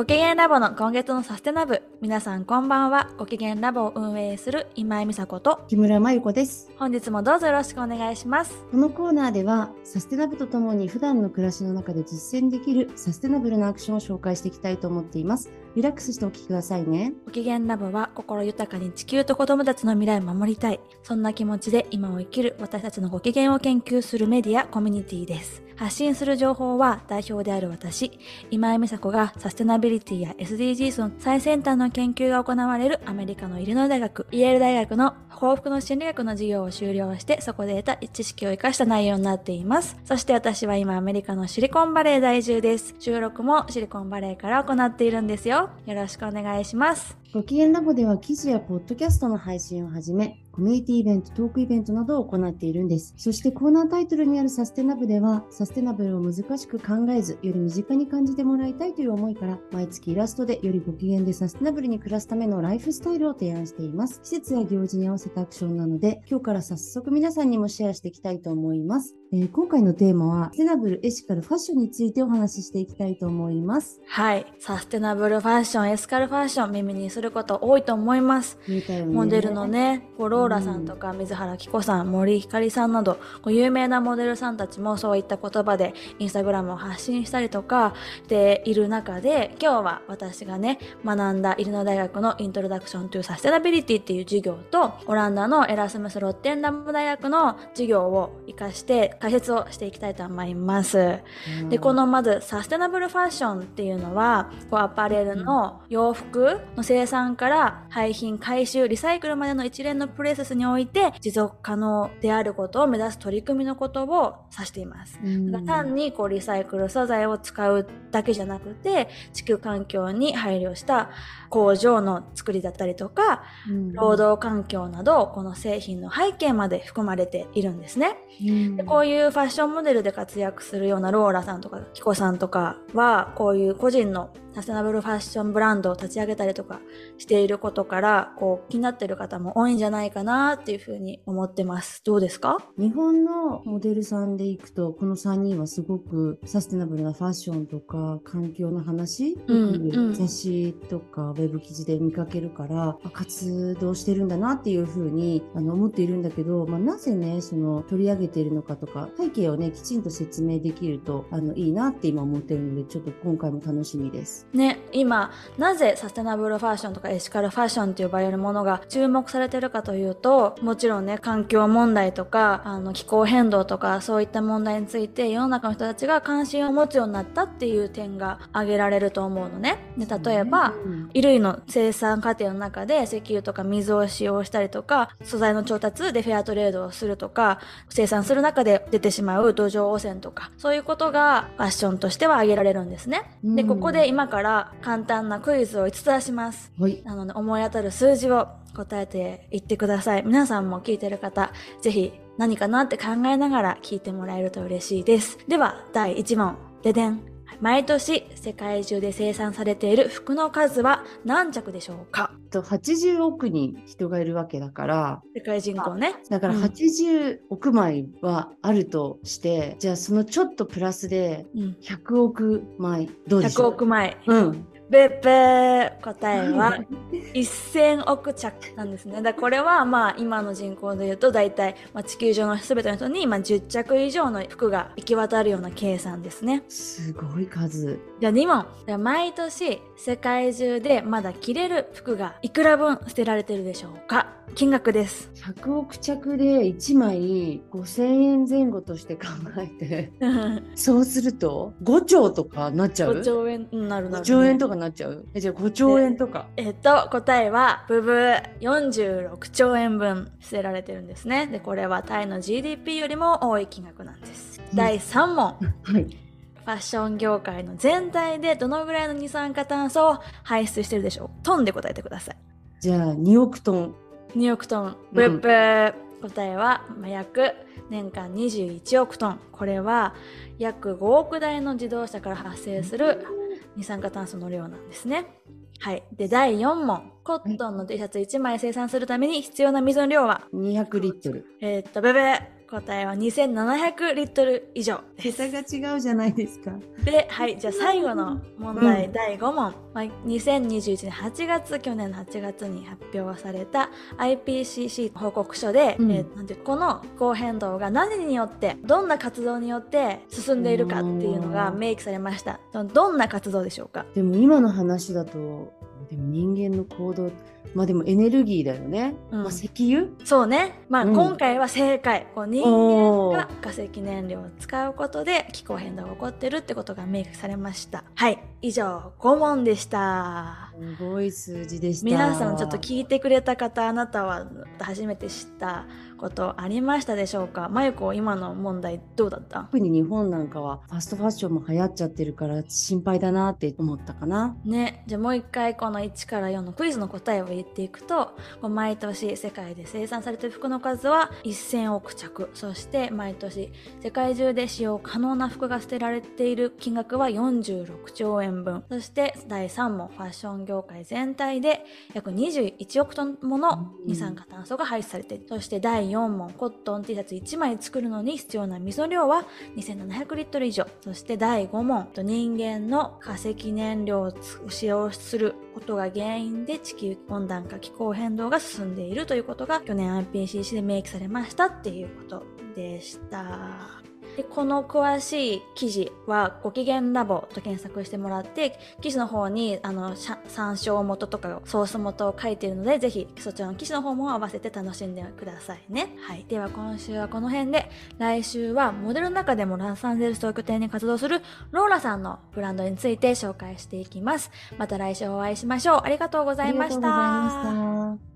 ご機嫌ラボの今月のサステナブ。皆さんこんばんは。ご機嫌ラボを運営する今井美佐子と、木村真由子です。本日もどうぞよろしくお願いします。このコーナーでは、サステナブとともに普段の暮らしの中で実践できるサステナブルなアクションを紹介していきたいと思っています。リラックスしてお聞きくださいね。ご機嫌ラボは心豊かに地球と子供たちの未来を守りたい。そんな気持ちで今を生きる私たちのご機嫌を研究するメディアコミュニティです。発信する情報は代表である私、今井美佐子がサステナビリティや SDGs の最先端の研究が行われるアメリカのイリノイ大学、イェール大学の幸福の心理学の授業を修了して、そこで得た知識を生かした内容になっています。そして私は今アメリカのシリコンバレー在住です。収録もシリコンバレーから行っているんですよ。よろしくお願いします。ご機嫌ラボでは記事やポッドキャストの配信をはじめ、コミュニティイベント、トークイベントなどを行っているんです。そしてコーナータイトルにあるサステナブでは、サステナブルを難しく考えず、より身近に感じてもらいたいという思いから、毎月イラストでよりご機嫌でサステナブルに暮らすためのライフスタイルを提案しています。季節や行事に合わせたアクションなので、今日から早速皆さんにもシェアしていきたいと思います。えー今回のテーマは、サステナブル、エシカル、ファッションについてお話ししていきたいと思います。はい。サステナブルファッション、エスカルファッション、耳にすること多いと思います。ねモデルのね、こうローラさんとか水原希子さん、森ひかりさんなど、こう有名なモデルさんたちもそういった言葉でインスタグラムを発信したりとかしている中で、今日は私がね、学んだイリノイ大学のイントロダクションというサステナビリティっていう授業と、オランダのエラスムス・ロッテンダム大学の授業を活かして解説をしていきたいと思います。でこのまずサステナブルファッションっていうのはこうアパレルの洋服の生産から廃品回収リサイクルまでの一連のプロセスにおいて持続可能であることを目指す取り組みのことを指しています。うんだから単にこうリサイクル素材を使うだけじゃなくて地球環境に配慮した工場の作りだったりとかうん労働環境などこの製品の背景まで含まれているんですね。うんでこういうファッションモデルで活躍するようなローラさんとかキコさんとかはこういう個人のサステナブルファッションブランドを立ち上げたりとかしていることからこう気になってる方も多いんじゃないかなっていうふうに思ってます。どうですか？日本のモデルさんで行くとこの3人はすごくサステナブルなファッションとか環境の話、うんよくうん雑誌とかウェブ記事で見かけるからあ活動してるんだなっていうふうにあの思っているんだけど、まあ、なぜねその取り上げているのかとか背景をねきちんと説明できるとあのいいなって今思ってるのでちょっと今回も楽しみです。ね今なぜサステナブルファッションとかエシカルファッションって呼ばれるものが注目されてるかというともちろんね環境問題とかあの気候変動とかそういった問題について世の中の人たちが関心を持つようになったっていう点が挙げられると思うのね。で例えば、うん衣類の生産過程の中で石油とか水を使用したりとか素材の調達でフェアトレードをするとか生産する中で出てしまう土壌汚染とかそういうことがファッションとしては挙げられるんですね。でうんここで今から簡単なクイズを5つ出します。はいなので思い当たる数字を答えていってください。皆さんも聞いてる方、ぜひ何かなって考えながら聞いてもらえると嬉しいです。では、第1問。ででん。毎年世界中で生産されている服の数は何着でしょうか？と80億人人がいるわけだから世界人口ね。だからうん80億枚はあるとして、じゃあそのちょっとプラスでうん。100億枚どうでし100ょう？億枚。うん。べっぺー答えは1000億着なんですね。だこれはまあ今の人口で言うと大体、まあ、地球上の全ての人に今10着以上の服が行き渡るような計算ですね。すごい数。じゃあ2問。じゃあ毎年世界中でまだ着れる服がいくら分捨てられてるでしょうか？金額です。100億着で1枚5000円前後として考えて、そうすると5兆とかなっちゃう？5兆円になるな5る、兆円とかなっちゃう？えじゃあ5兆円とか？えっと、答えは、ブブー、46兆円分捨てられてるんですね。で、これはタイの GDP よりも多い金額なんです。うん第3問。はい。ファッション業界の全体でどのぐらいの二酸化炭素を排出してるでしょう？トンで答えてください。じゃあ2億トン。2億トン。ブッブー。答えは、まあ約年間21億トン。これは約5億台の自動車から発生する二酸化炭素の量なんですね。はい。で、第4問。コットンの T シャツ1枚生産するために必要な水の量は、200リットル。えーっと、ベベ答えは2700リットル以上です。桁が違うじゃないですか。で、はい、じゃあ最後の問題、うん第5問。まあ、2021年8月、去年の8月に発表された IPCC 報告書で、うんえーなんてこの気候変動が何によって、どんな活動によって進んでいるかっていうのが明記されました。どどんな活動でしょうか？でも今の話だと、でも人間の行動、まあでもエネルギーだよね。うんまあ石油？そうね。まあ、うん今回は正解。こう人間が化石燃料を使うことで気候変動が起こってるってことが明記されました。はい。以上、5問でした。すごい数字でした。皆さんちょっと聞いてくれた方、あなたは初めて知ったことありましたでしょうか？まゆこ、今の問題どうだった？特に日本なんかはファストファッションも流行っちゃってるから心配だなって思ったかな。ね、じゃあもう一回この1から4のクイズの答えを言っていくと毎年世界で生産されている服の数は1000億着。そして毎年世界中で使用可能な服が捨てられている金額は46兆円分。そして第3問ファッション業界全体で約21億トンもの二酸化炭素が排出されている。そして第4問コットン T シャツ1枚作るのに必要な味噌量は2700リットル以上そして第5問人間の化石燃料を使用することが原因で地球温暖化気候変動が進んでいるということが去年 IPCC で明記されましたっていうことでした。でこの詳しい記事はご機嫌ラボと検索してもらって記事の方にあの参照元とかソース元を書いているのでぜひそちらの記事の方も合わせて楽しんでくださいね。はい、では今週はこの辺で来週はモデルの中でもロサンゼルスと拠点に活動するローラさんのブランドについて紹介していきます。また来週お会いしましょう。ありがとうございました。ありがとうございました。